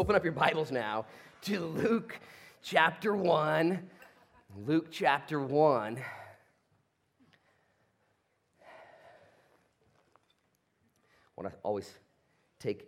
Open up your Bibles now to Luke chapter 1. Luke chapter 1. I want to always take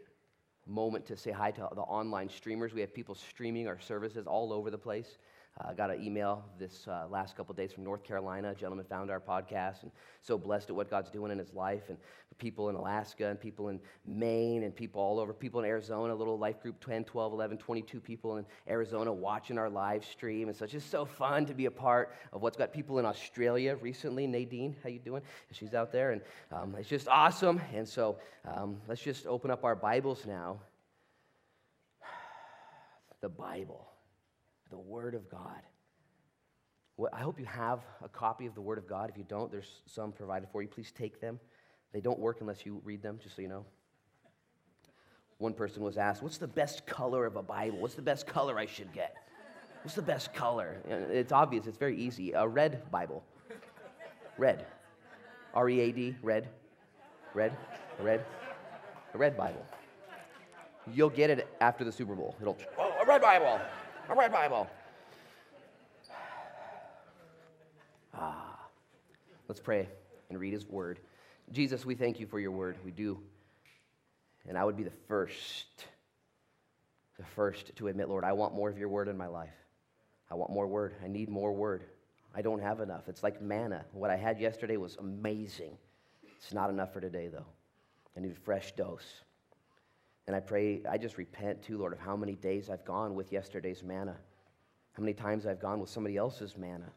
a moment to say hi to the online streamers. We have people streaming our services all over the place. Uh, I got an email this uh, last couple days from North Carolina. A gentleman found our podcast and so blessed at what God's doing in his life. And people in Alaska and people in Maine and people all over, people in Arizona, little life group 10, 12, 11, 22 people in Arizona watching our live stream. And so it's just so fun to be a part of what's got people in Australia recently. Nadine, how you doing? She's out there. And um, it's just awesome. And so um, let's just open up our Bibles now. The Bible the Word of God. Well, I hope you have a copy of the Word of God. If you don't, there's some provided for you. Please take them. They don't work unless you read them, just so you know. One person was asked, What's the best color of a Bible? What's the best color I should get? What's the best color? It's obvious, it's very easy. A red Bible. Red. R E A D, red. Red. Red. A red Bible. You'll get it after the Super Bowl. It'll, oh, a red Bible a red Bible. Ah. Let's pray and read his word. Jesus, we thank you for your word. We do. And I would be the first, the first to admit, Lord, I want more of your word in my life. I want more word. I need more word. I don't have enough. It's like manna. What I had yesterday was amazing. It's not enough for today, though. I need a fresh dose. And I pray, I just repent too, Lord, of how many days I've gone with yesterday's manna, how many times I've gone with somebody else's manna.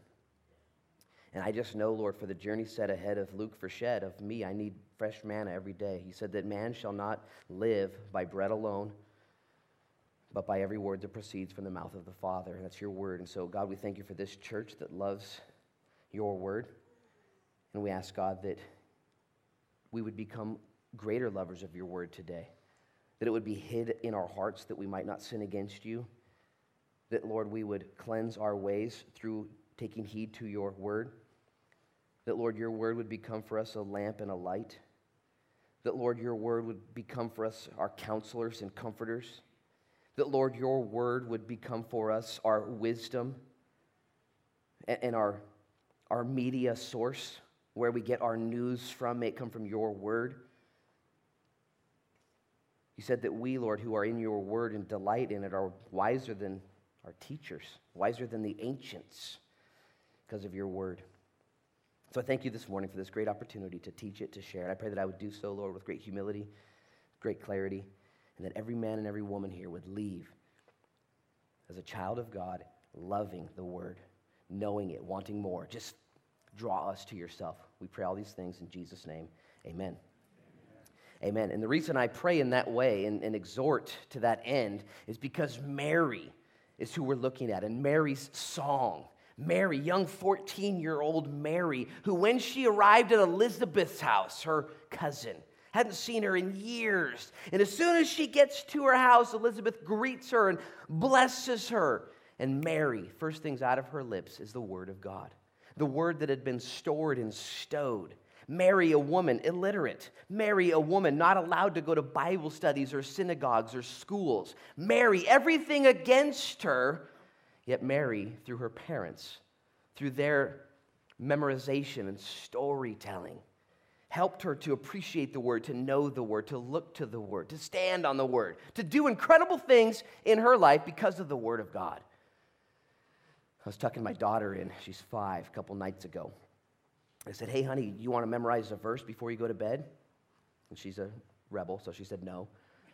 And I just know, Lord, for the journey set ahead of Luke Frechette, of me, I need fresh manna every day. He said that man shall not live by bread alone, but by every word that proceeds from the mouth of the Father. And that's your word. And so, God, we thank you for this church that loves your word. And we ask, God, that we would become greater lovers of your word today that it would be hid in our hearts that we might not sin against you. That, Lord, we would cleanse our ways through taking heed to your word. That, Lord, your word would become for us a lamp and a light. That, Lord, your word would become for us our counselors and comforters. That, Lord, your word would become for us our wisdom and our, our media source, where we get our news from, may it come from your word. You said that we, Lord, who are in your word and delight in it, are wiser than our teachers, wiser than the ancients because of your word. So I thank you this morning for this great opportunity to teach it, to share it. I pray that I would do so, Lord, with great humility, great clarity, and that every man and every woman here would leave as a child of God, loving the word, knowing it, wanting more. Just draw us to yourself. We pray all these things in Jesus' name. Amen. Amen. And the reason I pray in that way and, and exhort to that end is because Mary is who we're looking at, and Mary's song. Mary, young 14 year old Mary, who, when she arrived at Elizabeth's house, her cousin, hadn't seen her in years. And as soon as she gets to her house, Elizabeth greets her and blesses her. And Mary, first things out of her lips is the word of God, the word that had been stored and stowed Marry a woman illiterate. Marry a woman not allowed to go to Bible studies or synagogues or schools. Marry everything against her, yet Mary, through her parents, through their memorization and storytelling, helped her to appreciate the word, to know the word, to look to the word, to stand on the word, to do incredible things in her life because of the word of God. I was tucking my daughter in, she's five, a couple nights ago. I said, Hey, honey, you want to memorize a verse before you go to bed? And she's a rebel, so she said no.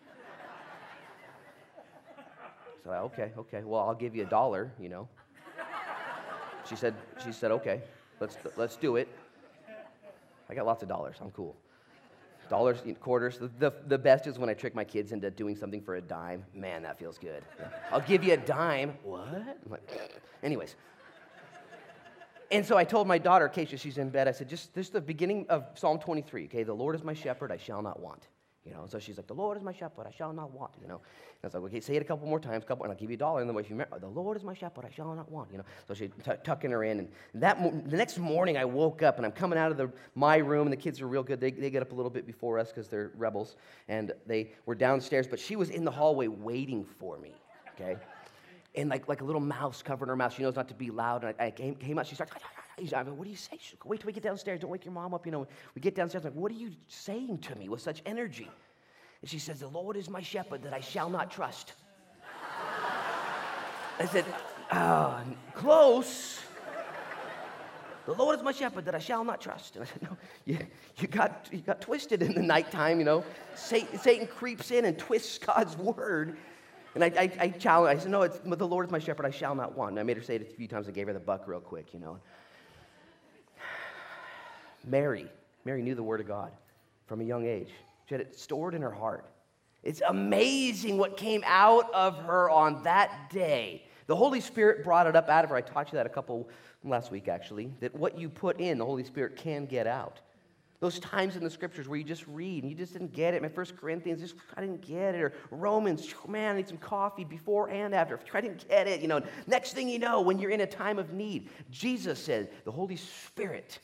so I, okay, okay, well, I'll give you a dollar, you know. She said, she said, okay, let's, let's do it. I got lots of dollars. I'm cool. Dollars, quarters. The, the, the, best is when I trick my kids into doing something for a dime. Man, that feels good. I'll give you a dime. What? Like, anyways, and so I told my daughter, Keisha, she's in bed, I said, just this is the beginning of Psalm 23, okay? The Lord is my shepherd, I shall not want. You know, so she's like, the Lord is my shepherd, I shall not want, you know. And I was like, okay, say it a couple more times, couple, and I'll give you a dollar. And then if you remember, the Lord is my shepherd, I shall not want, you know. So she t- tucking her in. And that mo- the next morning I woke up and I'm coming out of the, my room and the kids are real good. They, they get up a little bit before us because they're rebels. And they were downstairs, but she was in the hallway waiting for me, okay? And like, like a little mouse covering her mouth. She knows not to be loud. And I, I came, came out, she starts, I'm like, what do you say? Wait till we get downstairs. Don't wake your mom up. You know, we get downstairs. I'm like, what are you saying to me with such energy? And she says, The Lord is my shepherd that I shall not trust. I said, oh, close. The Lord is my shepherd that I shall not trust. And I said, No, you, you, got, you got twisted in the nighttime, you know. Satan, Satan creeps in and twists God's word. And I, I, I challenged, I said, No, it's, the Lord is my shepherd, I shall not want. And I made her say it a few times. I gave her the buck real quick, you know. Mary, Mary knew the word of God from a young age. She had it stored in her heart. It's amazing what came out of her on that day. The Holy Spirit brought it up out of her. I taught you that a couple last week, actually, that what you put in, the Holy Spirit can get out. Those times in the scriptures where you just read and you just didn't get it. My First Corinthians, just I didn't get it. Or Romans, oh, man, I need some coffee before and after. I didn't get it. You know, next thing you know, when you're in a time of need, Jesus said, the Holy Spirit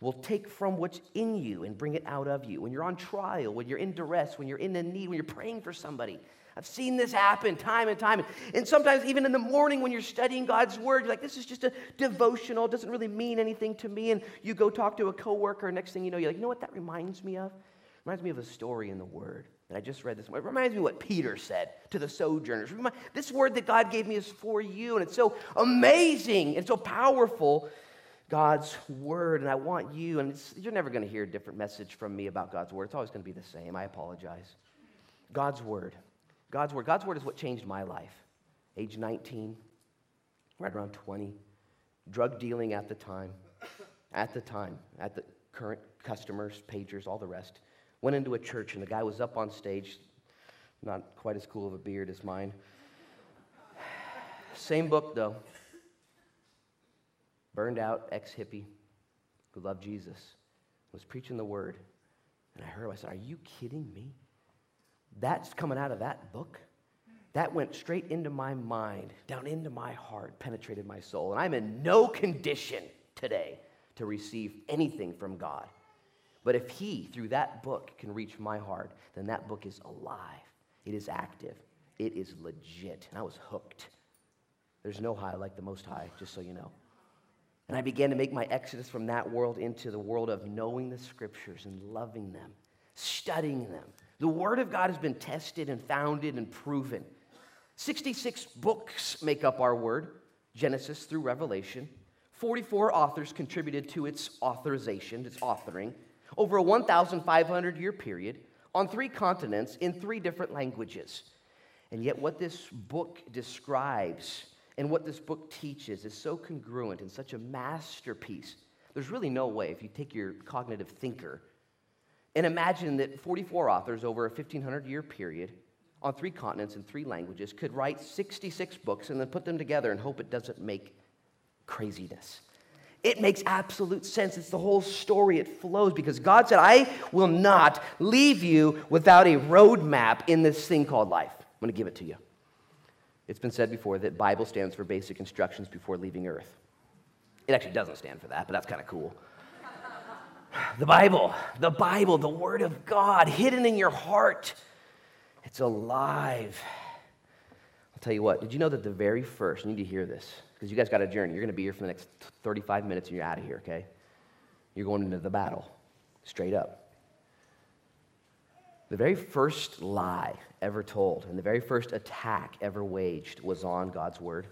will take from what's in you and bring it out of you. When you're on trial, when you're in duress, when you're in a need, when you're praying for somebody. I've seen this happen time and time. And sometimes, even in the morning when you're studying God's word, you're like, this is just a devotional. It doesn't really mean anything to me. And you go talk to a coworker, next thing you know, you're like, you know what that reminds me of? It reminds me of a story in the word. And I just read this. It reminds me what Peter said to the sojourners. This word that God gave me is for you. And it's so amazing and so powerful God's word, and I want you, and you're never going to hear a different message from me about God's word. It's always going to be the same. I apologize. God's word. God's word. God's word is what changed my life. Age 19, right around 20, drug dealing at the time, at the time, at the current customers, pagers, all the rest. Went into a church, and the guy was up on stage, not quite as cool of a beard as mine. Same book, though burned out ex hippie who loved Jesus, was preaching the word. And I heard him, I said, Are you kidding me? That's coming out of that book? That went straight into my mind, down into my heart, penetrated my soul. And I'm in no condition today to receive anything from God. But if He, through that book, can reach my heart, then that book is alive. It is active. It is legit. And I was hooked. There's no high like the Most High, just so you know. And I began to make my exodus from that world into the world of knowing the scriptures and loving them, studying them. The Word of God has been tested and founded and proven. 66 books make up our Word, Genesis through Revelation. 44 authors contributed to its authorization, its authoring, over a 1,500 year period on three continents in three different languages. And yet, what this book describes and what this book teaches is so congruent and such a masterpiece. There's really no way, if you take your cognitive thinker and imagine that 44 authors over a 1500 year period on three continents and three languages could write 66 books and then put them together and hope it doesn't make craziness. It makes absolute sense. It's the whole story. It flows because God said, I will not leave you without a roadmap in this thing called life. I'm going to give it to you. It's been said before that Bible stands for basic instructions before leaving earth. It actually doesn't stand for that, but that's kind of cool. The Bible, the Bible, the Word of God, hidden in your heart. It's alive. I'll tell you what, did you know that the very first, you need to hear this, because you guys got a journey. You're going to be here for the next 35 minutes and you're out of here, okay? You're going into the battle, straight up. The very first lie ever told and the very first attack ever waged was on God's word.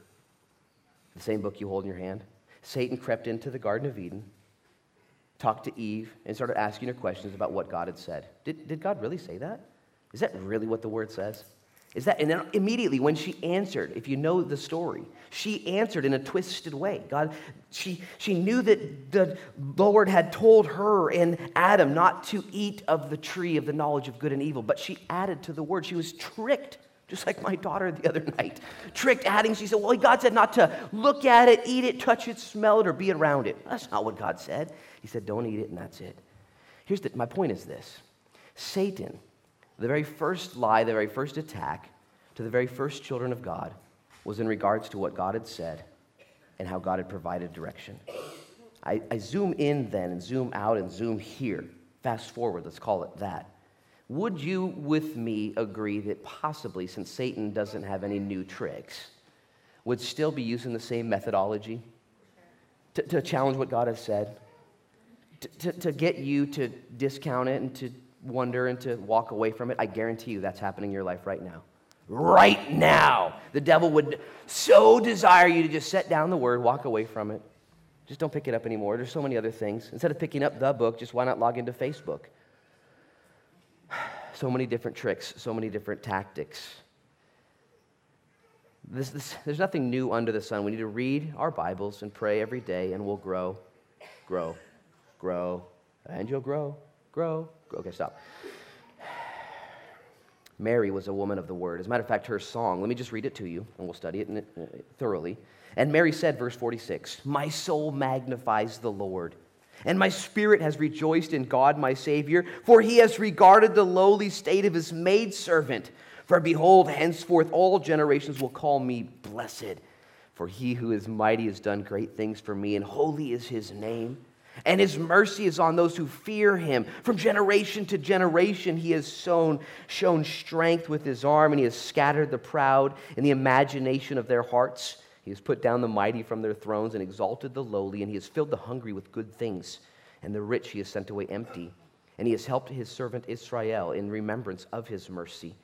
The same book you hold in your hand. Satan crept into the Garden of Eden, talked to Eve, and started asking her questions about what God had said. Did, did God really say that? Is that really what the word says? Is that, and then immediately when she answered, if you know the story, she answered in a twisted way. God, she, she knew that the Lord had told her and Adam not to eat of the tree of the knowledge of good and evil, but she added to the word. She was tricked, just like my daughter the other night. Tricked, adding, she said, Well, God said not to look at it, eat it, touch it, smell it, or be around it. That's not what God said. He said, Don't eat it, and that's it. Here's the, my point is this Satan The very first lie, the very first attack to the very first children of God was in regards to what God had said and how God had provided direction. I, I zoom in then and zoom out and zoom here. Fast forward, let's call it that. Would you, with me, agree that possibly, since Satan doesn't have any new tricks, would still be using the same methodology to, to challenge what God has said? To, to, to get you to discount it and to wonder and to walk away from it? I guarantee you that's happening in your life right now. Right now. The devil would so desire you to just set down the word, walk away from it. Just don't pick it up anymore. There's so many other things. Instead of picking up the book, just why not log into Facebook? So many different tricks, so many different tactics. This, this, there's nothing new under the sun. We need to read our Bibles and pray every day, and we'll grow, grow, grow, and you'll grow, grow, grow. Okay, stop. Mary was a woman of the word. As a matter of fact, her song, let me just read it to you, and we'll study it uh, thoroughly. And Mary said, verse 46, My soul magnifies the Lord, and my spirit has rejoiced in God my Savior, for he has regarded the lowly state of his maidservant. For behold, henceforth all generations will call me blessed. For he who is mighty has done great things for me, and holy is his name. And his mercy is on those who fear him. From generation to generation, he has sown, shown strength with his arm, and he has scattered the proud in the imagination of their hearts. He has put down the mighty from their thrones and exalted the lowly, and he has filled the hungry with good things, and the rich he has sent away empty. And he has helped his servant Israel in remembrance of his mercy,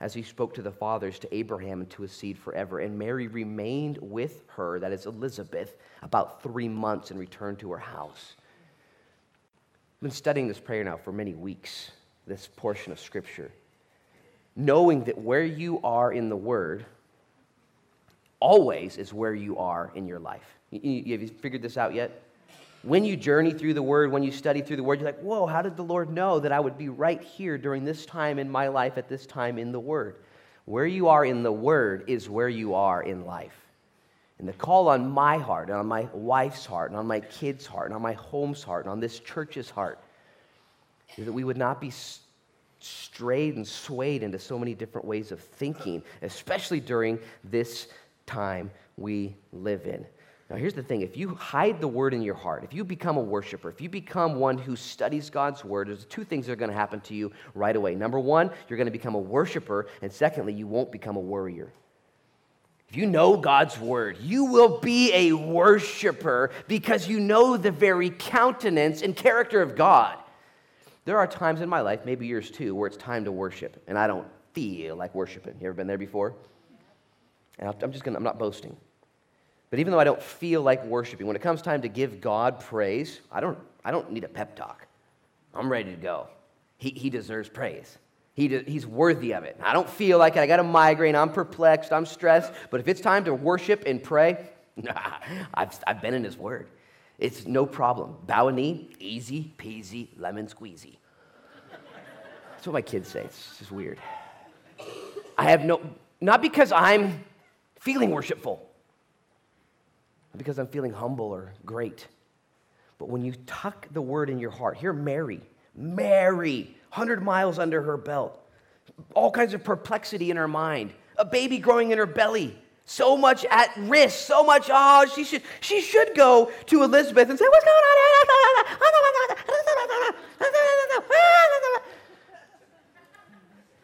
as he spoke to the fathers, to Abraham, and to his seed forever. And Mary remained with her, that is Elizabeth, about three months and returned to her house. I've been studying this prayer now for many weeks, this portion of Scripture, knowing that where you are in the Word, always is where you are in your life. Have you figured this out yet? When you journey through the Word, when you study through the Word, you're like, whoa, how did the Lord know that I would be right here during this time in my life at this time in the Word? Where you are in the Word is where you are in life. And the call on my heart, and on my wife's heart, and on my kids' heart, and on my home's heart, and on this church's heart, is that we would not be strayed and swayed into so many different ways of thinking, especially during this time we live in. Now, here's the thing if you hide the word in your heart, if you become a worshiper, if you become one who studies God's word, there's two things that are going to happen to you right away. Number one, you're going to become a worshiper, and secondly, you won't become a worrier. If you know God's word, you will be a worshiper because you know the very countenance and character of God. There are times in my life, maybe yours too, where it's time to worship, and I don't feel like worshiping. You ever been there before? And I'm just gonna, I'm not boasting. But even though I don't feel like worshiping, when it comes time to give God praise, I don't, I don't need a pep talk. I'm ready to go. He, he deserves praise. He de- he's worthy of it. I don't feel like it. I got a migraine. I'm perplexed. I'm stressed. But if it's time to worship and pray, I've, I've been in His Word. It's no problem. Bow a knee, easy peasy, lemon squeezy. That's what my kids say. It's just weird. I have no, not because I'm feeling worshipful, because I'm feeling humble or great, but when you tuck the word in your heart. Here, Mary, Mary, 100 miles under her belt, all kinds of perplexity in her mind, a baby growing in her belly, so much at risk, so much, oh, she should, she should go to Elizabeth and say, What's going on?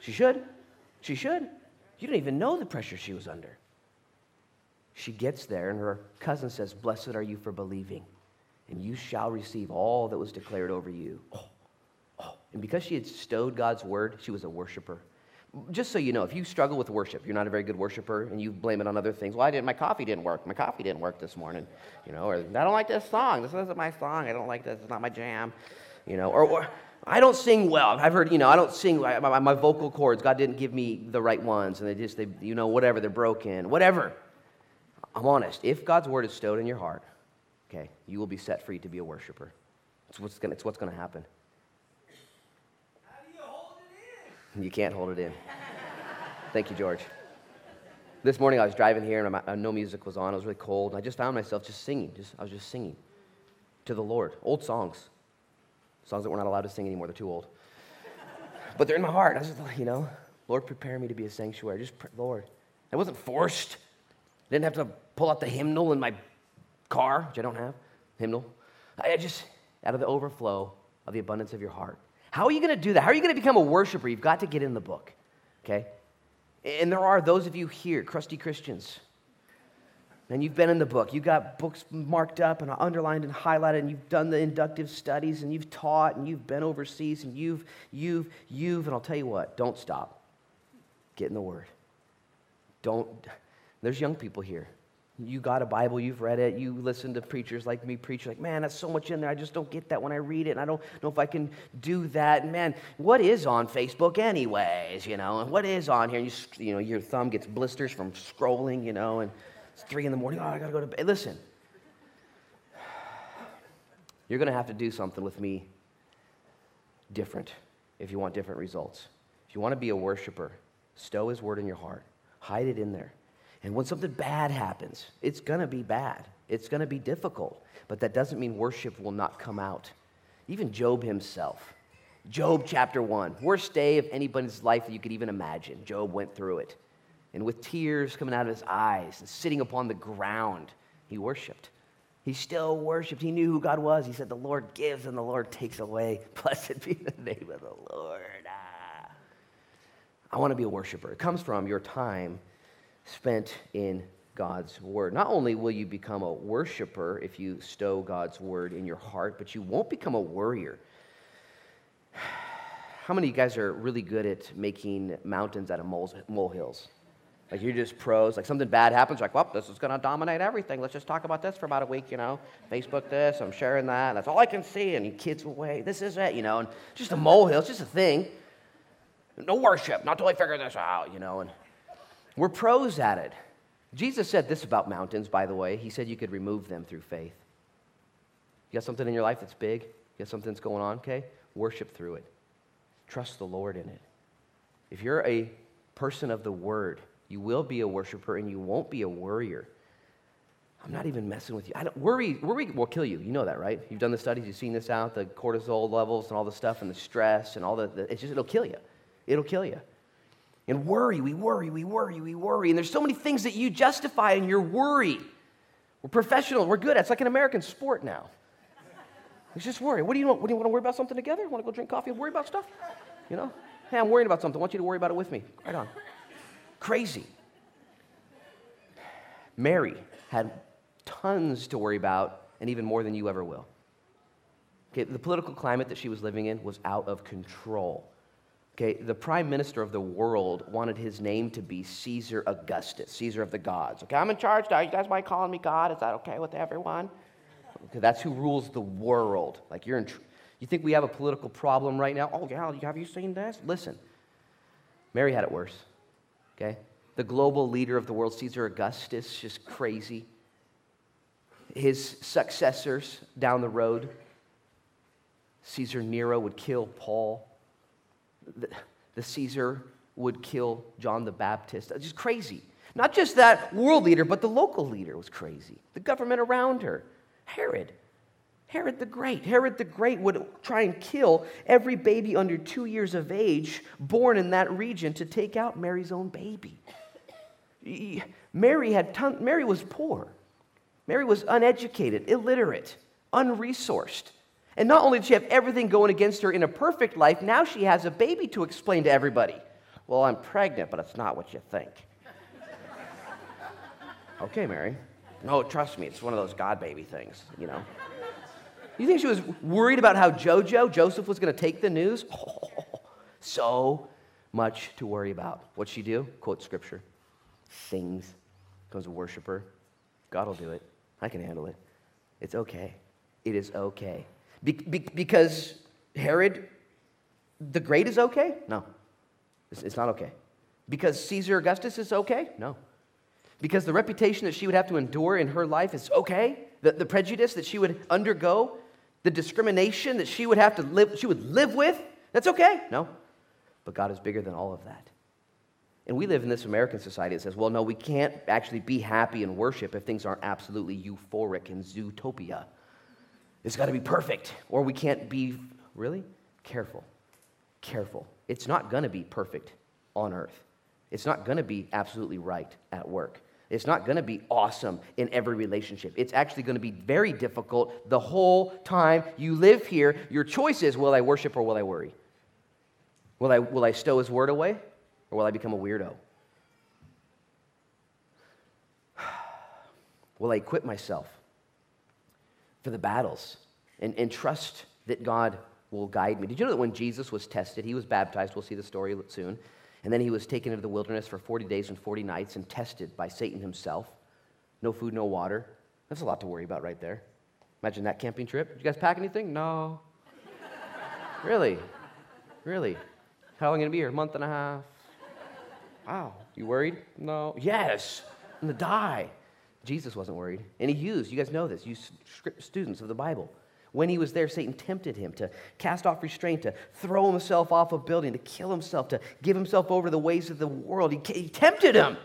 She should. She should. You don't even know the pressure she was under. She gets there, and her cousin says, Blessed are you for believing, and you shall receive all that was declared over you. Oh, oh. And because she had stowed God's word, she was a worshiper. Just so you know, if you struggle with worship, you're not a very good worshiper, and you blame it on other things. Well, I didn't. My coffee didn't work. My coffee didn't work this morning. You know, or I don't like this song. This isn't my song. I don't like this. It's not my jam. You know, or, or I don't sing well. I've heard, you know, I don't sing. My, my vocal cords, God didn't give me the right ones, and they just, they, you know, whatever. They're broken. Whatever. I'm honest. If God's word is stowed in your heart, okay, you will be set free to be a worshiper. It's what's going to happen. How do you hold it in? You can't hold it in. Thank you, George. This morning I was driving here and no music was on. It was really cold. I just found myself just singing. Just, I was just singing to the Lord. Old songs. Songs that we're not allowed to sing anymore. They're too old. but they're in my heart. I was just, like, you know, Lord, prepare me to be a sanctuary. Just, Lord. I wasn't forced. I didn't have to pull out the hymnal in my car, which I don't have, hymnal. I just, out of the overflow of the abundance of your heart. How are you going to do that? How are you going to become a worshiper? You've got to get in the book, okay? And there are those of you here, crusty Christians, and you've been in the book. You've got books marked up and underlined and highlighted, and you've done the inductive studies, and you've taught, and you've been overseas, and you've, you've, you've, and I'll tell you what, don't stop. Get in the Word. Don't, there's young people here. You got a Bible, you've read it, you listen to preachers like me preach, like, man, that's so much in there. I just don't get that when I read it, and I don't know if I can do that. And man, what is on Facebook, anyways? You know, and what is on here? You, you know, your thumb gets blisters from scrolling, you know, and it's three in the morning. Oh, I got to go to bed. Listen, you're going to have to do something with me different if you want different results. If you want to be a worshiper, stow his word in your heart, hide it in there. And when something bad happens, it's going to be bad. It's going to be difficult. But that doesn't mean worship will not come out. Even Job himself. Job chapter 1, worst day of anybody's life that you could even imagine. Job went through it and with tears coming out of his eyes and sitting upon the ground, he worshiped. He still worshiped. He knew who God was. He said, The Lord gives and the Lord takes away. Blessed be the name of the Lord. Ah. I want to be a worshiper. It comes from your time spent in God's word. Not only will you become a worshiper if you stow God's word in your heart, but you won't become a worrier. How many of you guys are really good at making mountains out of molehills? Like you're just pros. Like something bad happens, like, well, this is going to dominate everything. Let's just talk about this for about a week, you know. Facebook this, I'm sharing that. That's all I can see. And kids will wait. This is it, you know. And just a molehill. It's just a thing. No worship. Not till I figure this out, you know. And we're pros at it. Jesus said this about mountains, by the way. He said you could remove them through faith. You got something in your life that's big? You got something that's going on? Okay? Worship through it. Trust the Lord in it. If you're a person of the word, you will be a worshiper and you won't be a worrier. I'm not even messing with you. I don't, worry, worry will kill you. You know that, right? You've done the studies, you've seen this out, the cortisol levels and all the stuff and the stress and all the, the it's just, it'll kill you. It'll kill you. And worry, we worry, we worry, we worry. And there's so many things that you justify in your worry. We're professional, we're good. It's like an American sport now. It's just worry. What do you want? What do you want to worry about something together? Want to go drink coffee and worry about stuff? You know? Hey, I'm worrying about something. I want you to worry about it with me. Right on. Crazy. Mary had tons to worry about, and even more than you ever will. Okay, the political climate that she was living in was out of control. Okay, the prime minister of the world wanted his name to be Caesar Augustus, Caesar of the gods. Okay, I'm in charge now. You guys mind calling me God? Is that okay with everyone? Okay, that's who rules the world. Like you're in. Tr- you think we have a political problem right now? Oh yeah, have you seen this? Listen, Mary had it worse okay? The global leader of the world, Caesar Augustus, just crazy. His successors down the road, Caesar Nero would kill Paul. The, Caesar would kill John the Baptist. Just crazy. Not just that world leader, but the local leader was crazy. The government around her, Herod. Herod the Great. Herod the Great would try and kill every baby under two years of age born in that region to take out Mary's own baby. Mary, had ton- Mary was poor. Mary was uneducated, illiterate, unresourced. And not only did she have everything going against her in a perfect life, now she has a baby to explain to everybody. Well, I'm pregnant, but it's not what you think. okay, Mary. No, trust me, it's one of those God baby things, you know. You think she was worried about how JoJo, Joseph, was going to take the news? Oh, so much to worry about. What'd she do? Quote scripture. Sings. Becomes a worshiper. God will do it. I can handle it. It's okay. It is okay. Be- be- because Herod the Great is okay? No. It's, it's not okay. Because Caesar Augustus is okay? No. Because the reputation that she would have to endure in her life is okay? The, the prejudice that she would undergo the discrimination that she would have to live, she would live with, that's okay. No. But God is bigger than all of that. And we live in this American society that says, well, no, we can't actually be happy and worship if things aren't absolutely euphoric and zootopia. It's got to be perfect, or we can't be really careful. careful. It's not going to be perfect on earth. It's not going to be absolutely right at work. It's not going to be awesome in every relationship. It's actually going to be very difficult the whole time you live here. Your choice is will I worship or will I worry? Will I, will I stow his word away or will I become a weirdo? Will I equip myself for the battles and, and trust that God will guide me? Did you know that when Jesus was tested, he was baptized? We'll see the story soon. And then he was taken into the wilderness for 40 days and 40 nights and tested by Satan himself. No food, no water. That's a lot to worry about right there. Imagine that camping trip. Did you guys pack anything? No. really? Really? How long are you going to be here? A month and a half? Wow. You worried? No. Yes. I'm going to die. Jesus wasn't worried. And he used, you guys know this, you students of the Bible. When he was there, Satan tempted him to cast off restraint, to throw himself off a building, to kill himself, to give himself over to the ways of the world. He, he tempted him.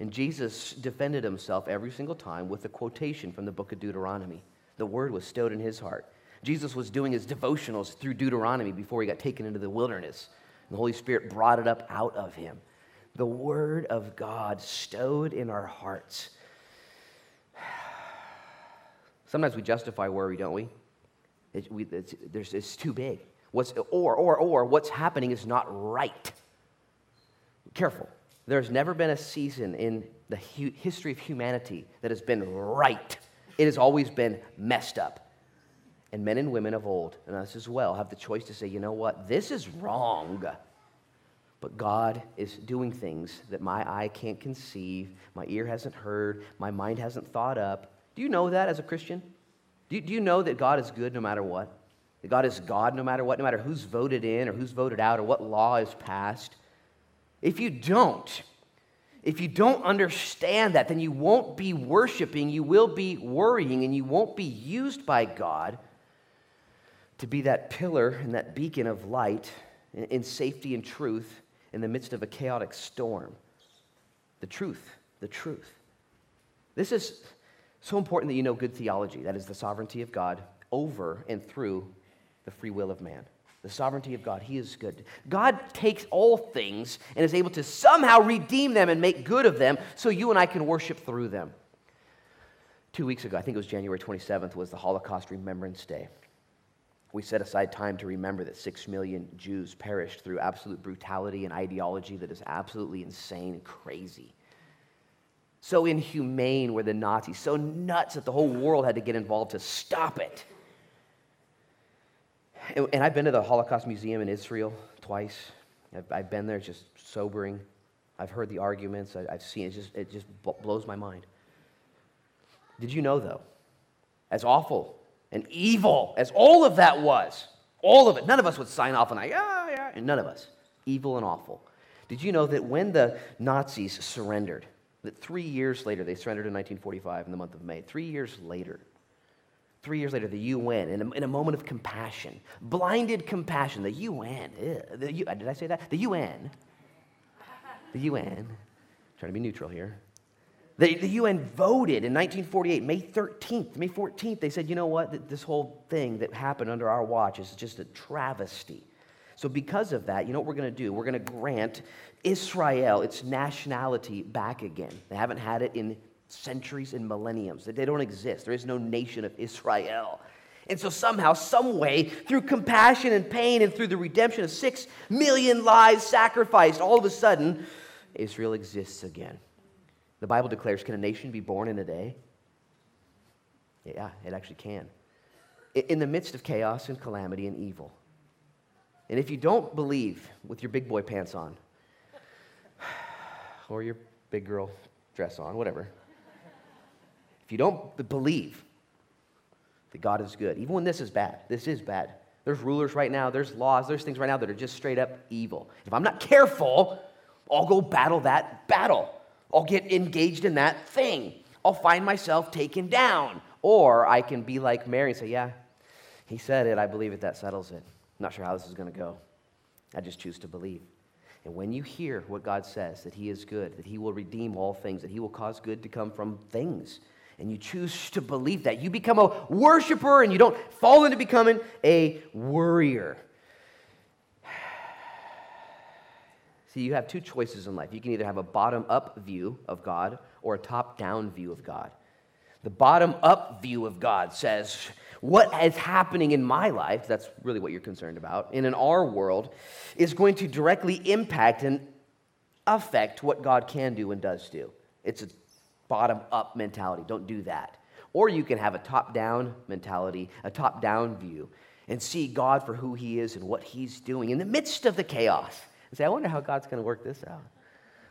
And Jesus defended himself every single time with a quotation from the book of Deuteronomy. The word was stowed in his heart. Jesus was doing his devotionals through Deuteronomy before he got taken into the wilderness. And the Holy Spirit brought it up out of him. The word of God stowed in our hearts. Sometimes we justify worry, don't we? It, we, it's, it's too big. What's, or, or, or, what's happening is not right. Careful. There's never been a season in the hu- history of humanity that has been right. It has always been messed up. And men and women of old, and us as well, have the choice to say, you know what, this is wrong. But God is doing things that my eye can't conceive, my ear hasn't heard, my mind hasn't thought up. Do you know that as a Christian? Do you, do you know that God is good no matter what? That God is God no matter what, no matter who's voted in or who's voted out or what law is passed? If you don't, if you don't understand that, then you won't be worshiping, you will be worrying, and you won't be used by God to be that pillar and that beacon of light in safety and truth in the midst of a chaotic storm. The truth, the truth. This is so important that you know good theology that is, the sovereignty of God over and through the free will of man. The sovereignty of God, He is good. God takes all things and is able to somehow redeem them and make good of them so you and I can worship through them. Two weeks ago, I think it was January 27th, was the Holocaust Remembrance Day. We set aside time to remember that six million Jews perished through absolute brutality and ideology that is absolutely insane and crazy so inhumane were the Nazis, so nuts that the whole world had to get involved to stop it. And, I've been to the Holocaust Museum in Israel twice. I've, I've been there, it's just sobering. I've heard the arguments, I, have seen it, just, it just blows my mind. Did you know, though, as awful and evil as all of that was, all of it, none of us would sign off on that, yeah, yeah, and none of us, evil and awful. Did you know that when the Nazis surrendered, that three years later, they surrendered in 1945 in the month of May. Three years later, three years later, the UN, in a, in a moment of compassion, blinded compassion, the UN, eh, the, uh, did I say that? The UN, the UN, trying to be neutral here. The, the UN voted in 1948, May 13th, May 14th, they said, you know what, this whole thing that happened under our watch is just a travesty. So, because of that, you know what we're going to do? We're going to grant Israel its nationality back again. They haven't had it in centuries and millenniums. They don't exist. There is no nation of Israel. And so, somehow, some way, through compassion and pain and through the redemption of six million lives sacrificed, all of a sudden, Israel exists again. The Bible declares Can a nation be born in a day? Yeah, it actually can. In the midst of chaos and calamity and evil. And if you don't believe with your big boy pants on, or your big girl dress on, whatever. If you don't believe that God is good, even when this is bad, this is bad. There's rulers right now, there's laws, there's things right now that are just straight up evil. If I'm not careful, I'll go battle that battle. I'll get engaged in that thing. I'll find myself taken down. Or I can be like Mary and say, Yeah, he said it. I believe it. That settles it. I'm not sure how this is going to go. I just choose to believe. And when you hear what God says, that He is good, that He will redeem all things, that He will cause good to come from things, and you choose to believe that, you become a worshiper and you don't fall into becoming a worrier. See, you have two choices in life. You can either have a bottom up view of God or a top down view of God. The bottom up view of God says, what is happening in my life, that's really what you're concerned about, and in our world, is going to directly impact and affect what God can do and does do. It's a bottom up mentality. Don't do that. Or you can have a top down mentality, a top down view, and see God for who He is and what He's doing in the midst of the chaos. And say, I wonder how God's going to work this out.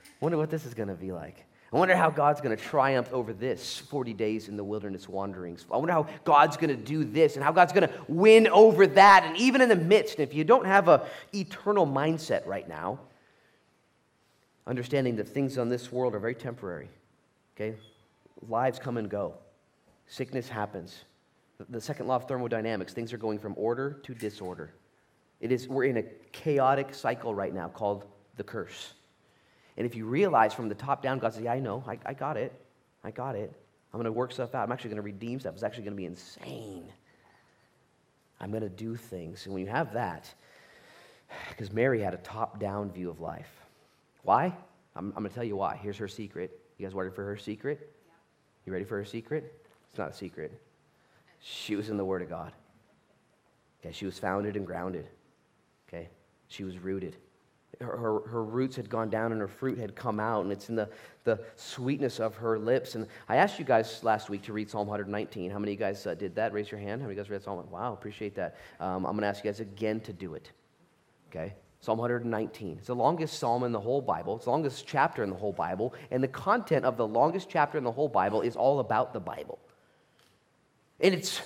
I wonder what this is going to be like. I wonder how God's going to triumph over this 40 days in the wilderness wanderings. I wonder how God's going to do this and how God's going to win over that. And even in the midst, if you don't have an eternal mindset right now, understanding that things on this world are very temporary, okay? Lives come and go, sickness happens. The second law of thermodynamics things are going from order to disorder. It is, we're in a chaotic cycle right now called the curse. And if you realize from the top down, God says, Yeah, I know, I, I got it. I got it. I'm going to work stuff out. I'm actually going to redeem stuff. It's actually going to be insane. I'm going to do things. And when you have that, because Mary had a top down view of life. Why? I'm, I'm going to tell you why. Here's her secret. You guys ready for her secret? You ready for her secret? It's not a secret. She was in the Word of God. Okay, she was founded and grounded. Okay, she was rooted her, her, roots had gone down and her fruit had come out, and it's in the, the sweetness of her lips. And I asked you guys last week to read Psalm 119. How many of you guys uh, did that? Raise your hand. How many of you guys read Psalm? Wow, appreciate that. Um, I'm going to ask you guys again to do it. Okay? Psalm 119. It's the longest psalm in the whole Bible. It's the longest chapter in the whole Bible. And the content of the longest chapter in the whole Bible is all about the Bible. And it's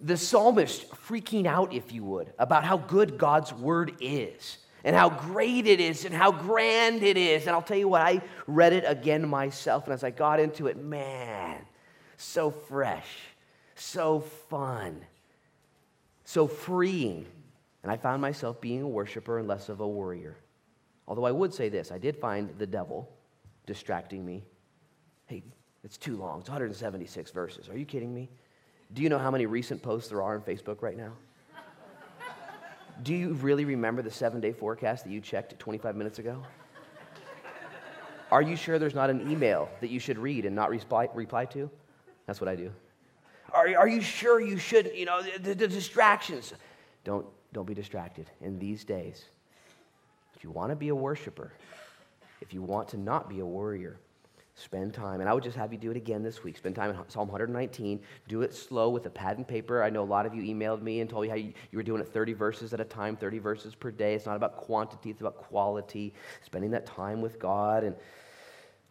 the psalmist freaking out, if you would, about how good God's word is and how great it is and how grand it is. And I'll tell you what, I read it again myself, and as I got into it, man, so fresh, so fun, so freeing. And I found myself being a worshiper and less of a warrior. Although I would say this, I did find the devil distracting me. Hey, it's too long. It's 176 verses. Are you kidding me? Do you know how many recent posts there are on Facebook right now? Do you really remember the seven day forecast that you checked 25 minutes ago? Are you sure there's not an email that you should read and not reply, reply to? That's what I do. Are, are you sure you shouldn't? you know, the, the distractions? Don't, don't be distracted in these days. If you want to be a worshiper, if you want to not be a warrior, Spend time. And I would just have you do it again this week. Spend time in Psalm 119. Do it slow with a pad and paper. I know a lot of you emailed me and told me how you, you were doing it 30 verses at a time, 30 verses per day. It's not about quantity, it's about quality. Spending that time with God. And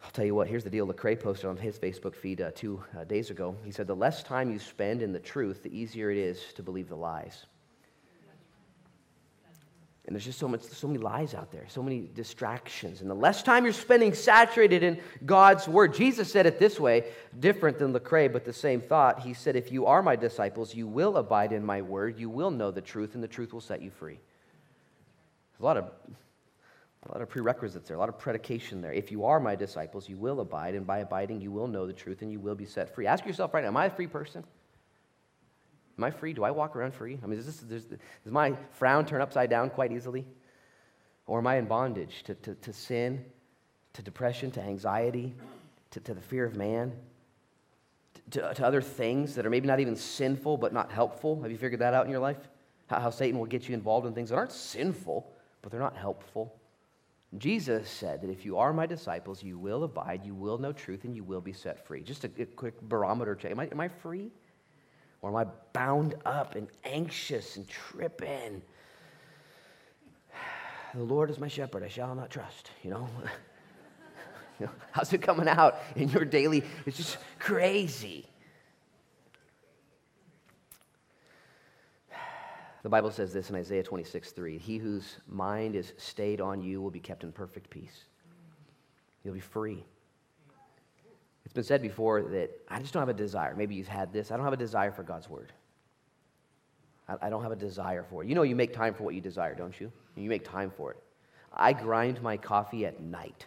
I'll tell you what, here's the deal. Lecrae posted on his Facebook feed uh, two uh, days ago. He said, The less time you spend in the truth, the easier it is to believe the lies. And there's just so much, so many lies out there, so many distractions. And the less time you're spending saturated in God's word, Jesus said it this way, different than Lecrae, but the same thought. He said, If you are my disciples, you will abide in my word, you will know the truth, and the truth will set you free. There's a lot of a lot of prerequisites there, a lot of predication there. If you are my disciples, you will abide, and by abiding, you will know the truth and you will be set free. Ask yourself right now, am I a free person? Am I free? Do I walk around free? I mean, is this, does my frown turn upside down quite easily? Or am I in bondage to, to, to sin, to depression, to anxiety, to, to the fear of man, to, to other things that are maybe not even sinful but not helpful? Have you figured that out in your life? How, how Satan will get you involved in things that aren't sinful, but they're not helpful. Jesus said that if you are my disciples, you will abide, you will know truth, and you will be set free. Just a, a quick barometer check. Am I, am I free? Or am I bound up and anxious and tripping? The Lord is my shepherd, I shall not trust, you know? you know how's it coming out in your daily? It's just crazy. The Bible says this in Isaiah 26, 3. He whose mind is stayed on you will be kept in perfect peace. You'll be free. Been said before that I just don't have a desire. Maybe you've had this. I don't have a desire for God's word. I, don't have a desire for it. You know, you make time for what you desire, don't you? You make time for it. I grind my coffee at night,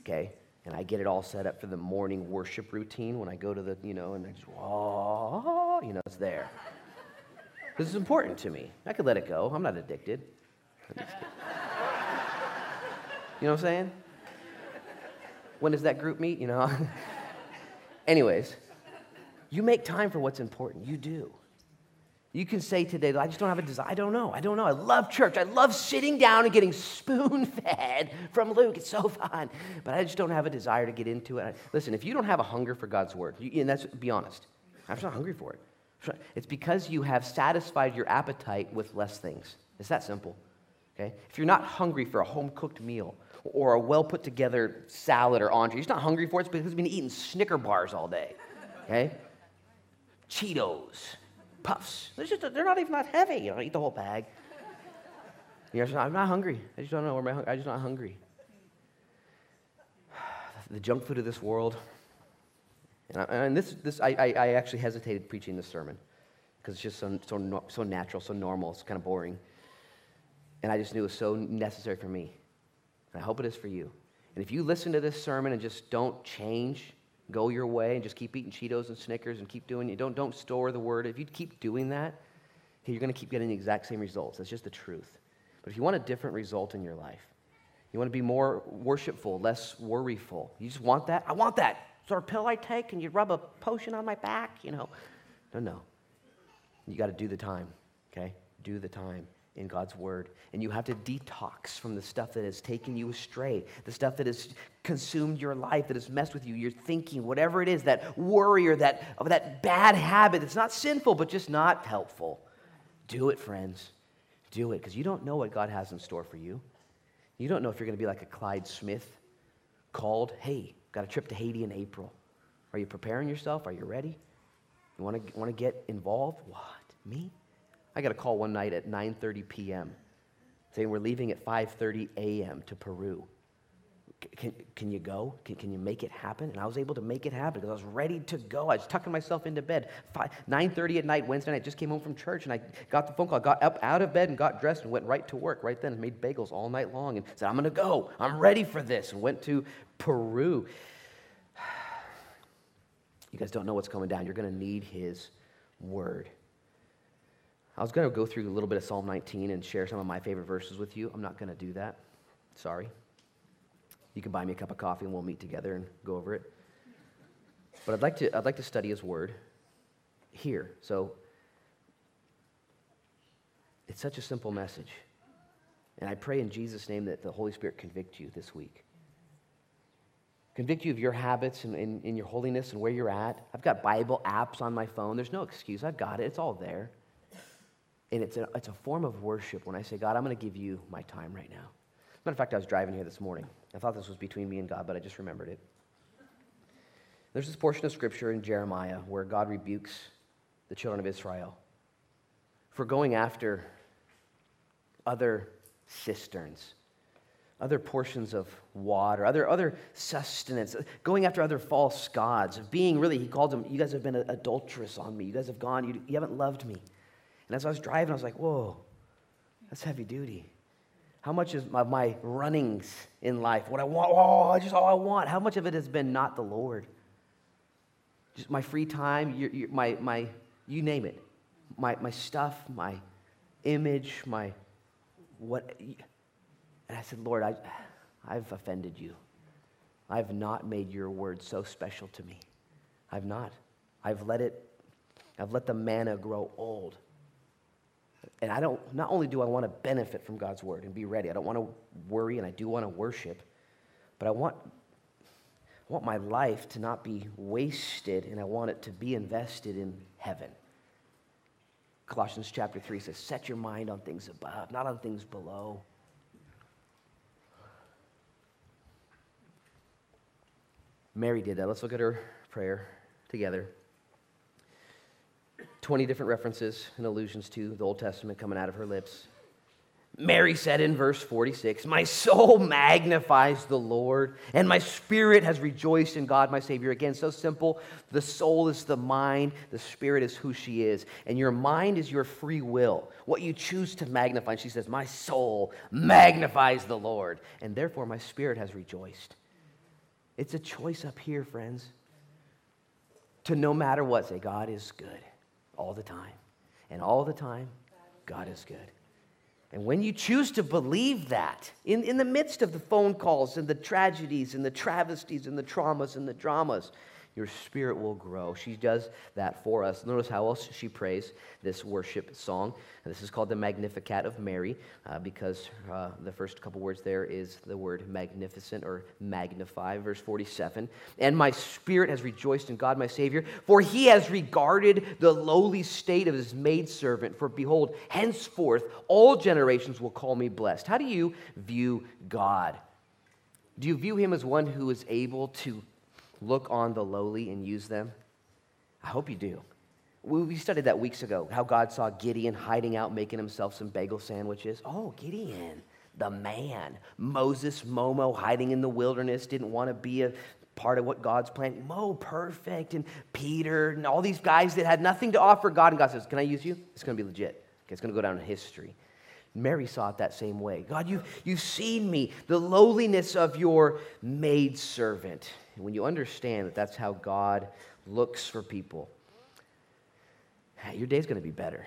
okay? And I get it all set up for the morning worship routine when I go to the, you know, and I just, oh, you know, it's there. This is important to me. I could let it go. I'm not addicted. You know what I'm saying? when does that group meet? You know? Anyways, you make time for what's important. You do. You can say today, I just don't have a desire. I don't know. I don't know. I love church. I love sitting down and getting spoon fed from Luke. It's so fun. But I just don't have a desire to get into it. Listen, if you don't have a hunger for God's word, you, and that's, be honest, I'm just not hungry for it. It's because you have satisfied your appetite with less things. It's that simple. Okay? If you're not hungry for a home cooked meal or a well put together salad or entree, you're not hungry for it, because you've been eating Snicker bars all day. Okay? Cheetos puffs. They're, just, they're not even that heavy. You know, eat the whole bag. You're just, I'm not hungry. I just don't know where my I'm just not hungry. The junk food of this world. And, I, and this, this I, I, I, actually hesitated preaching this sermon because it's just so, so, so natural, so normal, it's kind of boring. And I just knew it was so necessary for me. And I hope it is for you. And if you listen to this sermon and just don't change, go your way and just keep eating Cheetos and Snickers and keep doing it. Don't, don't store the word. If you keep doing that, you're going to keep getting the exact same results. That's just the truth. But if you want a different result in your life, you want to be more worshipful, less worryful. You just want that? I want that. Sort of pill I take and you rub a potion on my back, you know. No, no. You got to do the time, okay? Do the time in God's word. And you have to detox from the stuff that has taken you astray, the stuff that has consumed your life, that has messed with you, your thinking, whatever it is, that worry or that, or that bad habit that's not sinful, but just not helpful. Do it, friends. Do it, because you don't know what God has in store for you. You don't know if you're going to be like a Clyde Smith called, hey, got a trip to Haiti in April. Are you preparing yourself? Are you ready? You want to, want to get involved? What? Me? I got a call one night at 9:30 p.m. saying we're leaving at 5:30 a.m. to Peru. Can, can you go? Can, can you make it happen? And I was able to make it happen because I was ready to go. I was tucking myself into bed. 9.30 at night, Wednesday night, just came home from church and I got the phone call. I got up out of bed and got dressed and went right to work right then and made bagels all night long and said, I'm going to go. I'm ready for this. And went to Peru. You guys don't know what's coming down. You're going to need his word. I was going to go through a little bit of Psalm 19 and share some of my favorite verses with you. I'm not going to do that. Sorry. You can buy me a cup of coffee and we'll meet together and go over it. But I'd like to, I'd like to study his word here. So it's such a simple message. And I pray in Jesus' name that the Holy Spirit convict you this week. Convict you of your habits and in your holiness and where you're at. I've got Bible apps on my phone. There's no excuse. I've got it. It's all there. And it's a, it's a form of worship when I say, God, I'm going to give you my time right now. Matter of fact, I was driving here this morning. I thought this was between me and God, but I just remembered it. There's this portion of scripture in Jeremiah where God rebukes the children of Israel for going after other cisterns, other portions of water, other, other sustenance, going after other false gods, of being really, he called them, you guys have been adulterous on me. You guys have gone, you, you haven't loved me. And as I was driving, I was like, whoa, that's heavy duty. How much is my, my runnings in life, what I want, oh, just all I want, how much of it has been not the Lord? Just my free time, your, your, my, my, you name it. My, my stuff, my image, my what. And I said, Lord, I, I've offended you. I've not made your word so special to me. I've not. I've let it, I've let the manna grow old. And I don't, not only do I want to benefit from God's word and be ready, I don't want to worry and I do want to worship, but I want, I want my life to not be wasted and I want it to be invested in heaven. Colossians chapter 3 says, Set your mind on things above, not on things below. Mary did that. Let's look at her prayer together. 20 different references and allusions to the Old Testament coming out of her lips. Mary said in verse 46, My soul magnifies the Lord, and my spirit has rejoiced in God my Savior. Again, so simple. The soul is the mind, the spirit is who she is, and your mind is your free will, what you choose to magnify. And she says, My soul magnifies the Lord, and therefore my spirit has rejoiced. It's a choice up here, friends, to no matter what say, God is good all the time. And all the time, God is good. And when you choose to believe that, in, in the midst of the phone calls and the tragedies and the travesties and the traumas and the dramas, your spirit will grow. She does that for us. Notice how else she prays this worship song. this is called the Magnificat of Mary uh, because uh, the first couple words there is the word magnificent or magnify, verse 47. And my spirit has rejoiced in God my Savior, for he has regarded the lowly state of his maidservant. For behold, henceforth all generations will call me blessed. How do you view God? Do you view him as one who is able to look on the lowly and use them? I hope you do. We studied that weeks ago, how God saw Gideon hiding out, making himself some bagel sandwiches. Oh, Gideon, the man. Moses, Momo, hiding in the wilderness, didn't want to be a part of what God's plan. Mo, perfect. And Peter, and all these guys that had nothing to offer God. And God says, Can I use you? It's going to be legit. Okay, it's going to go down in history. Mary saw it that same way. God, you've, you've seen me, the lowliness of your maidservant. And when you understand that that's how God looks for people, your day's going to be better.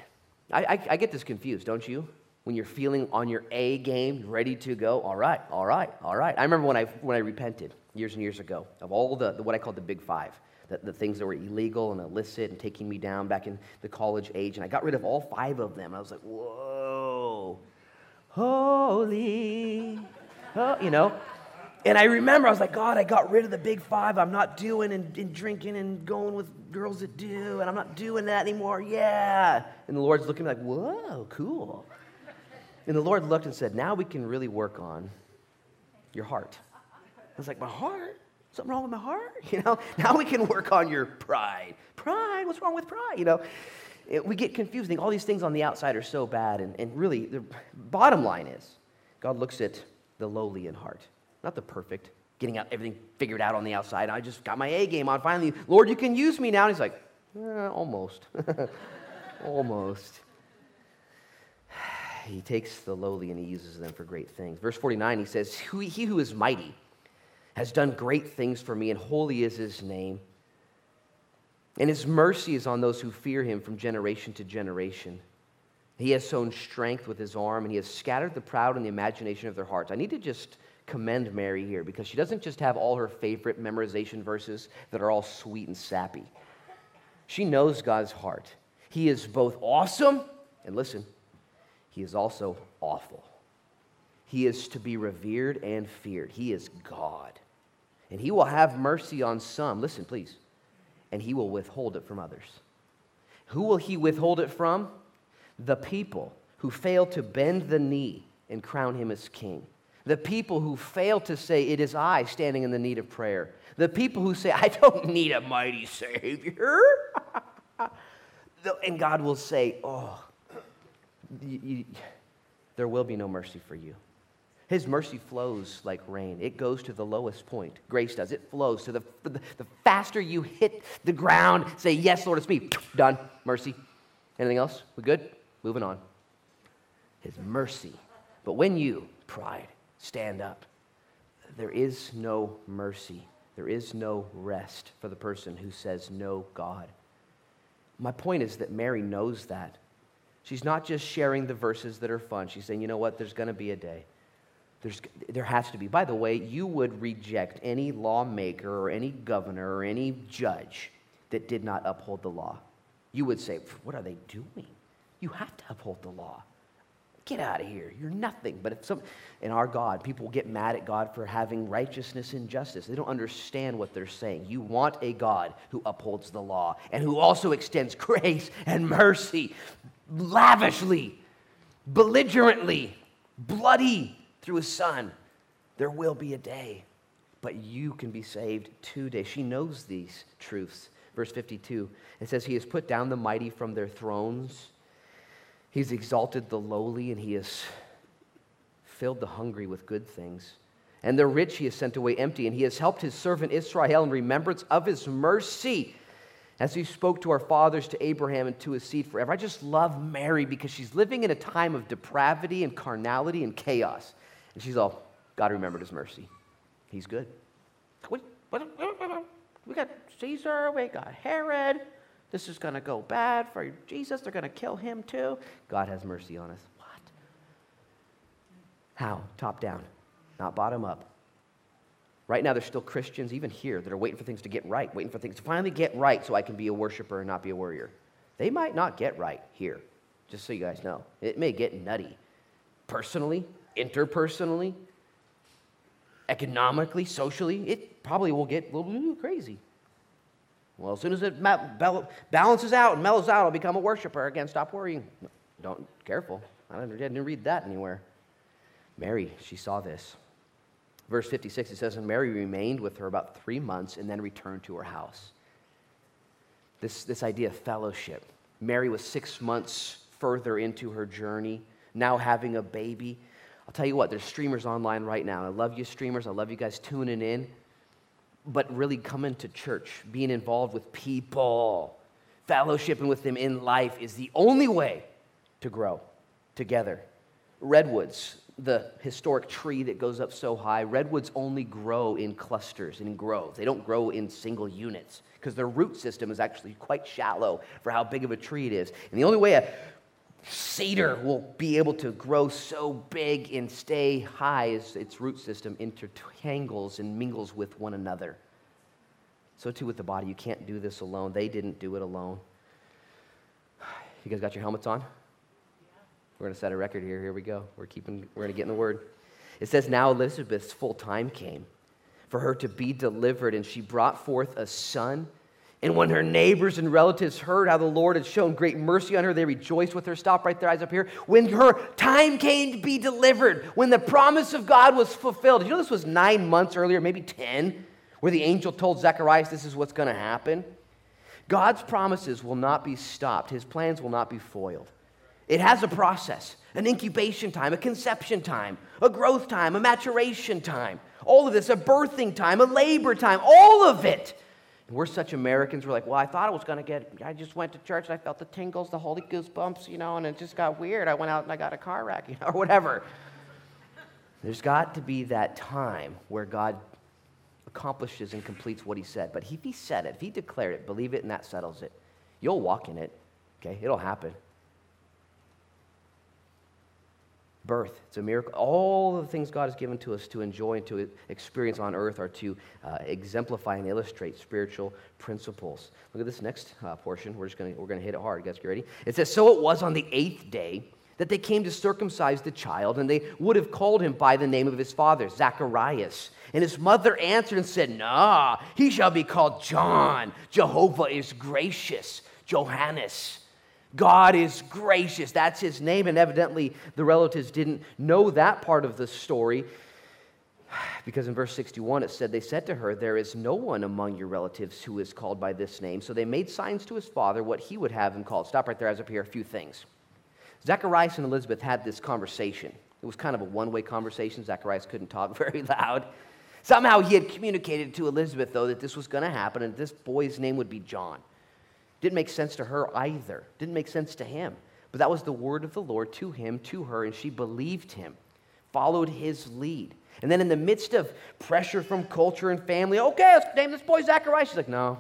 I, I, I, get this confused, don't you? When you're feeling on your A game, ready to go, all right, all right, all right. I remember when I, when I repented years and years ago of all the, the what I called the big five, the, the things that were illegal and illicit and taking me down back in the college age. And I got rid of all five of them. I was like, whoa, holy, oh, you know. And I remember I was like, God, I got rid of the big five. I'm not doing and, and, drinking and going with girls that do, and I'm not doing that anymore. Yeah. And the Lord's looking like, whoa, cool. And the Lord looked and said, Now we can really work on your heart. I was like, My heart? Something wrong with my heart? You know, now we can work on your pride. Pride? What's wrong with pride? You know, it, we get confused. Think all these things on the outside are so bad. And, and really, the bottom line is God looks at the lowly in heart not the perfect, getting out everything figured out on the outside. I just got my A game on. Finally, Lord, you can use me now. And he's like, eh, almost. almost. He takes the lowly and he uses them for great things. Verse 49, he says, He who is mighty has done great things for me, and holy is his name. And his mercy is on those who fear him from generation to generation. He has sown strength with his arm, and he has scattered the proud in the imagination of their hearts. I need to just commend Mary here because she doesn't just have all her favorite memorization verses that are all sweet and sappy. She knows God's heart. He is both awesome, and listen, he is also awful. He is to be revered and feared. He is God. And he will have mercy on some. Listen, please. And he will withhold it from others. Who will he withhold it from? The people who fail to bend the knee and crown him as king. The people who fail to say, It is I standing in the need of prayer. The people who say, I don't need a mighty Savior. and God will say, Oh, you, you, there will be no mercy for you. His mercy flows like rain. It goes to the lowest point. Grace does. It flows to the, the, the faster you hit the ground, say, Yes, Lord, it's me. Done. Mercy. Anything else? We good? Moving on. His mercy. But when you, pride, stand up. There is no mercy. There is no rest for the person who says, No, God. My point is that Mary knows that. She's not just sharing the verses that are fun. She's saying, You know what? There's going to be a day. There's, there has to be. By the way, you would reject any lawmaker or any governor or any judge that did not uphold the law. You would say, What are they doing? You have to uphold the law. Get out of here. You're nothing. But if some, in our God, people get mad at God for having righteousness and justice. They don't understand what they're saying. You want a God who upholds the law and who also extends grace and mercy lavishly, belligerently, bloody through his son. There will be a day, but you can be saved today. She knows these truths. Verse 52, it says, He has put down the mighty from their thrones He's exalted the lowly, and he has filled the hungry with good things. And the rich he has sent away empty, and he has helped his servant Israel in remembrance of his mercy, as he spoke to our fathers, to Abraham, and to his seed forever. I just love Mary because she's living in a time of depravity and carnality and chaos. And she's all, God remembered his mercy. He's good. We got Caesar, we got Herod, this is going to go bad for Jesus. They're going to kill him too. God has mercy on us. What? How? Top down, not bottom up. Right now, there's still Christians, even here, that are waiting for things to get right, waiting for things to finally get right so I can be a worshiper and not be a warrior. They might not get right here, just so you guys know. It may get nutty. Personally, interpersonally, economically, socially, it probably will get a little crazy. Well, as soon as it balances out and mellows out, I'll become a worshiper. Again, stop worrying. Don't, careful. I didn't read that anywhere. Mary, she saw this. Verse 56, it says, And Mary remained with her about three months and then returned to her house. This, this idea of fellowship. Mary was six months further into her journey, now having a baby. I'll tell you what, there's streamers online right now. I love you, streamers. I love you guys tuning in. But really coming to church, being involved with people, fellowshipping with them in life is the only way to grow together. Redwoods, the historic tree that goes up so high, redwoods only grow in clusters and in groves. They don't grow in single units because their root system is actually quite shallow for how big of a tree it is. And the only way a cedar will be able to grow so big and stay high as its root system intertangles and mingles with one another. So, too, with the body. You can't do this alone. They didn't do it alone. You guys got your helmets on? We're going to set a record here. Here we go. We're keeping, we're going to get in the word. It says, Now Elizabeth's full time came for her to be delivered, and she brought forth a son. And when her neighbors and relatives heard how the Lord had shown great mercy on her, they rejoiced with her. Stop right there, eyes up here. When her time came to be delivered, when the promise of God was fulfilled. You know this was nine months earlier, maybe 10, where the angel told Zacharias this is what's going to happen? God's promises will not be stopped, his plans will not be foiled. It has a process an incubation time, a conception time, a growth time, a maturation time. All of this, a birthing time, a labor time, all of it. And we're such Americans, we're like, well, I thought I was going to get, I just went to church and I felt the tingles, the holy goosebumps, you know, and it just got weird. I went out and I got a car wreck, you know, or whatever. There's got to be that time where God accomplishes and completes what he said. But if he said it, if he declared it, believe it and that settles it. You'll walk in it, okay? It'll happen. Birth. It's a miracle. All the things God has given to us to enjoy and to experience on earth are to uh, exemplify and illustrate spiritual principles. Look at this next uh, portion. We're just going we're to hit it hard. You guys get ready? It says, So it was on the eighth day that they came to circumcise the child, and they would have called him by the name of his father, Zacharias. And his mother answered and said, Nah, he shall be called John. Jehovah is gracious. Johannes. God is gracious. That's his name. And evidently, the relatives didn't know that part of the story because in verse 61 it said, They said to her, There is no one among your relatives who is called by this name. So they made signs to his father what he would have him called. Stop right there, as up here, a few things. Zacharias and Elizabeth had this conversation. It was kind of a one way conversation. Zacharias couldn't talk very loud. Somehow he had communicated to Elizabeth, though, that this was going to happen and this boy's name would be John. Didn't make sense to her either. Didn't make sense to him. But that was the word of the Lord to him, to her, and she believed him, followed his lead. And then in the midst of pressure from culture and family, okay, let's name this boy Zacharias. She's like, no,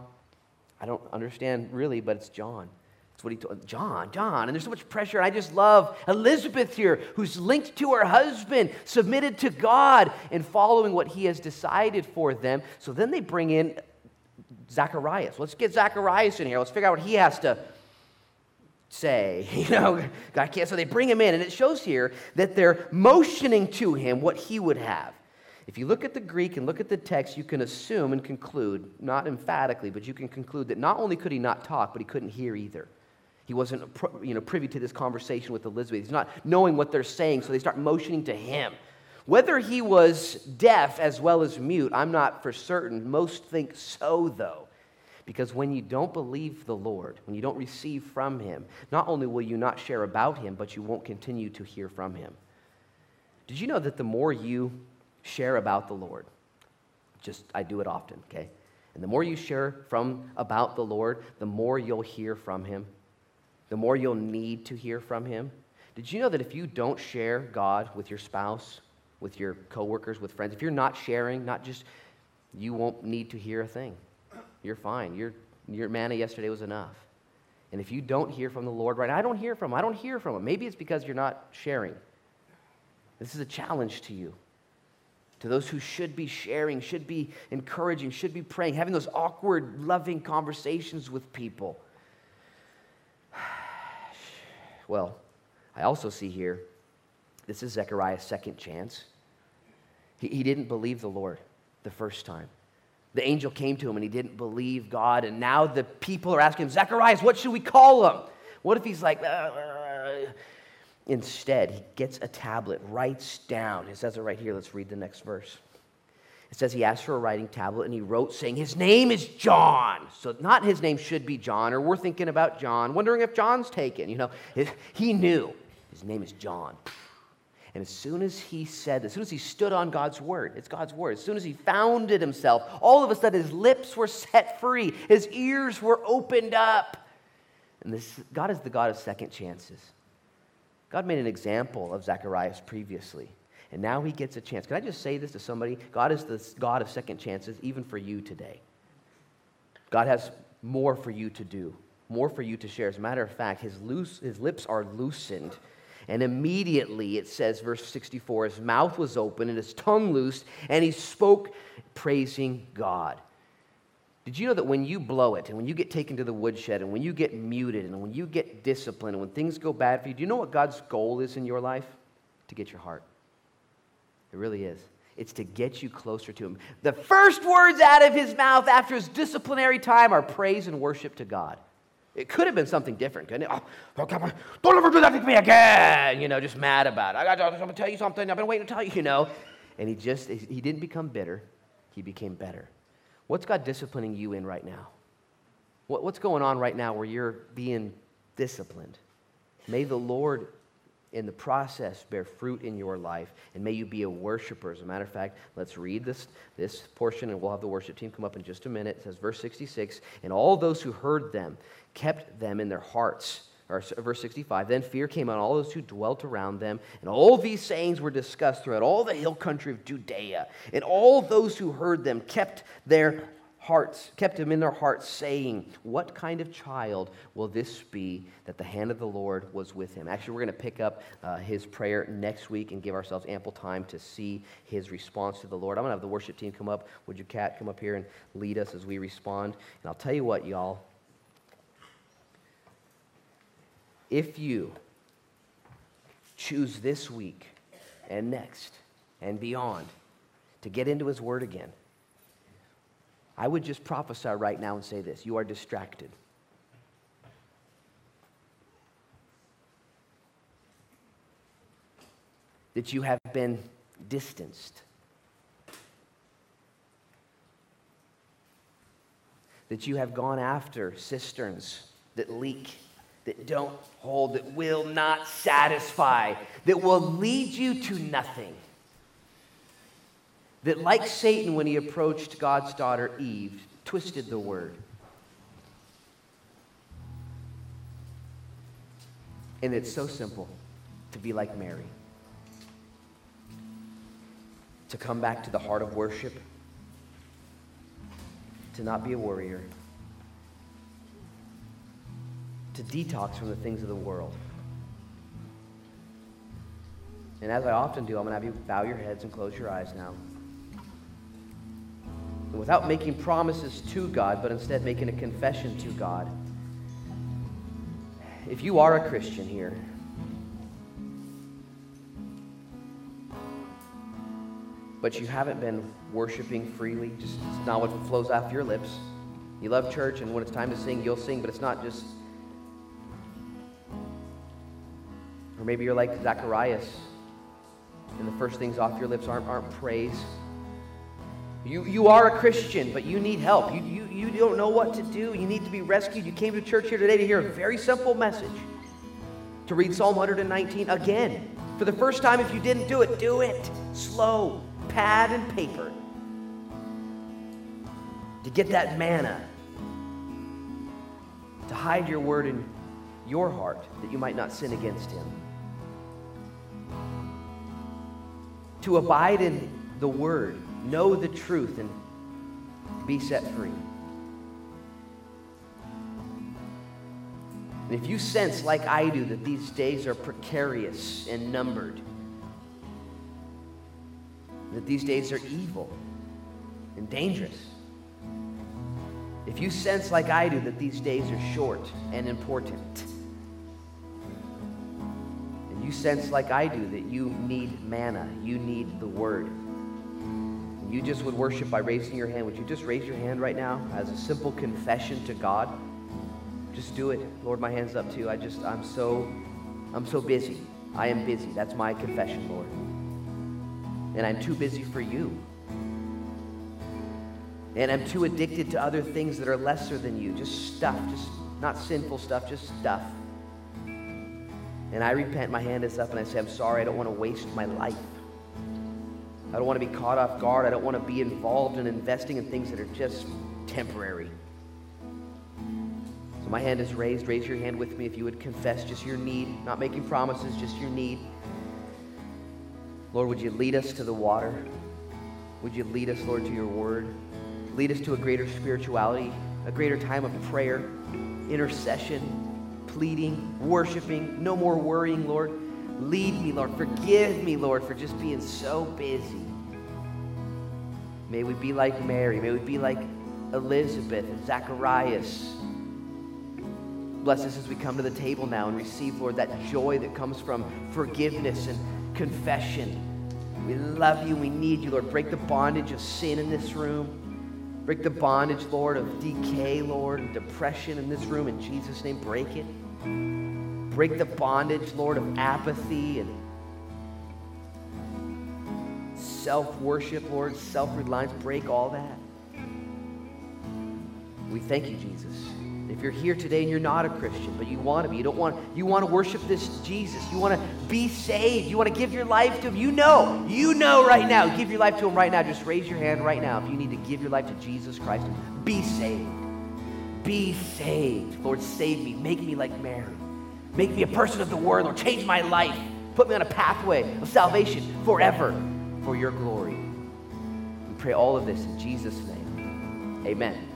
I don't understand really, but it's John. That's what he told John, John. And there's so much pressure. And I just love Elizabeth here, who's linked to her husband, submitted to God, and following what he has decided for them. So then they bring in Zacharias. Let's get Zacharias in here. Let's figure out what he has to say. You know, God can't. So they bring him in, and it shows here that they're motioning to him what he would have. If you look at the Greek and look at the text, you can assume and conclude, not emphatically, but you can conclude that not only could he not talk, but he couldn't hear either. He wasn't you know, privy to this conversation with Elizabeth. He's not knowing what they're saying, so they start motioning to him. Whether he was deaf as well as mute, I'm not for certain. Most think so, though. Because when you don't believe the Lord, when you don't receive from him, not only will you not share about him, but you won't continue to hear from him. Did you know that the more you share about the Lord, just I do it often, okay? And the more you share from about the Lord, the more you'll hear from him, the more you'll need to hear from him. Did you know that if you don't share God with your spouse, with your coworkers, with friends, if you're not sharing, not just, you won't need to hear a thing. You're fine. Your, your manna yesterday was enough. And if you don't hear from the Lord right now, I don't hear from him. I don't hear from him. Maybe it's because you're not sharing. This is a challenge to you, to those who should be sharing, should be encouraging, should be praying, having those awkward, loving conversations with people. Well, I also see here this is Zechariah's second chance. He, he didn't believe the Lord the first time. The angel came to him and he didn't believe God. And now the people are asking him, Zacharias, what should we call him? What if he's like, uh, uh, instead, he gets a tablet, writes down. It says it right here. Let's read the next verse. It says he asked for a writing tablet and he wrote saying, His name is John. So, not his name should be John, or we're thinking about John, wondering if John's taken. You know, he knew his name is John. And as soon as he said, as soon as he stood on God's word, it's God's word, as soon as he founded himself, all of a sudden his lips were set free, his ears were opened up. And this, God is the God of second chances. God made an example of Zacharias previously, and now he gets a chance. Can I just say this to somebody? God is the God of second chances, even for you today. God has more for you to do, more for you to share. As a matter of fact, his, loose, his lips are loosened and immediately, it says, verse 64, his mouth was open and his tongue loosed, and he spoke praising God. Did you know that when you blow it, and when you get taken to the woodshed, and when you get muted, and when you get disciplined, and when things go bad for you, do you know what God's goal is in your life? To get your heart. It really is. It's to get you closer to Him. The first words out of His mouth after His disciplinary time are praise and worship to God. It could have been something different, couldn't it? Oh, oh come on, don't ever do that to me again. You know, just mad about it. I got, I'm going to tell you something. I've been waiting to tell you, you know. And he just, he didn't become bitter. He became better. What's God disciplining you in right now? What, what's going on right now where you're being disciplined? May the Lord in the process bear fruit in your life and may you be a worshiper as a matter of fact let's read this, this portion and we'll have the worship team come up in just a minute it says verse 66 and all those who heard them kept them in their hearts. Or verse 65 Then fear came on all those who dwelt around them, and all these sayings were discussed throughout all the hill country of Judea. And all those who heard them kept their hearts, kept him in their hearts, saying, What kind of child will this be that the hand of the Lord was with him? Actually, we're going to pick up uh, his prayer next week and give ourselves ample time to see his response to the Lord. I'm going to have the worship team come up. Would you, Cat, come up here and lead us as we respond? And I'll tell you what, y'all. if you choose this week and next and beyond to get into His Word again, I would just prophesy right now and say this you are distracted. That you have been distanced. That you have gone after cisterns that leak that don't hold, that will not satisfy, that will lead you to nothing. That, like Satan when he approached God's daughter Eve, twisted the word. And it's so simple to be like Mary, to come back to the heart of worship, to not be a warrior to detox from the things of the world. And as I often do, I'm going to have you bow your heads and close your eyes now. And without making promises to God, but instead making a confession to God. If you are a Christian here, but you haven't been worshiping freely, just it's not what flows off your lips. You love church, and when it's time to sing, you'll sing, but it's not just Or maybe you're like Zacharias, and the first things off your lips aren't, aren't praise. You, you are a Christian, but you need help. You, you, you don't know what to do. You need to be rescued. You came to church here today to hear a very simple message to read Psalm 119 again. For the first time, if you didn't do it, do it. Slow, pad and paper. To get that manna. To hide your word in your heart that you might not sin against him. to abide in the word, know the truth, and be set free. And if you sense, like I do, that these days are precarious and numbered, that these days are evil and dangerous. If you sense, like I do, that these days are short and important, and you sense, like I do, that you need manna, you need the word, you just would worship by raising your hand, would you just raise your hand right now as a simple confession to God? Just do it. Lord, my hand's up to you. I just, I'm so, I'm so busy. I am busy. That's my confession, Lord. And I'm too busy for you. And I'm too addicted to other things that are lesser than you. Just stuff, just not sinful stuff, just stuff. And I repent, my hand is up, and I say, I'm sorry, I don't want to waste my life. I don't want to be caught off guard. I don't want to be involved in investing in things that are just temporary. So my hand is raised. Raise your hand with me if you would confess just your need, not making promises, just your need. Lord, would you lead us to the water? Would you lead us, Lord, to your word? Lead us to a greater spirituality, a greater time of prayer, intercession, pleading, worshiping, no more worrying, Lord. Lead me, Lord. Forgive me, Lord, for just being so busy. May we be like Mary. May we be like Elizabeth and Zacharias. Bless us as we come to the table now and receive, Lord, that joy that comes from forgiveness and confession. We love you. We need you, Lord. Break the bondage of sin in this room. Break the bondage, Lord, of decay, Lord, and depression in this room. In Jesus' name, break it. Break the bondage, Lord, of apathy and self worship, Lord, self reliance. Break all that. We thank you, Jesus. If you're here today and you're not a Christian, but you want to be, you don't want, you want to worship this Jesus, you want to be saved, you want to give your life to Him, you know, you know right now, give your life to Him right now. Just raise your hand right now if you need to give your life to Jesus Christ. Be saved. Be saved. Lord, save me. Make me like Mary. Make me a person of the Word. Lord, change my life. Put me on a pathway of salvation forever for your glory. We pray all of this in Jesus' name. Amen.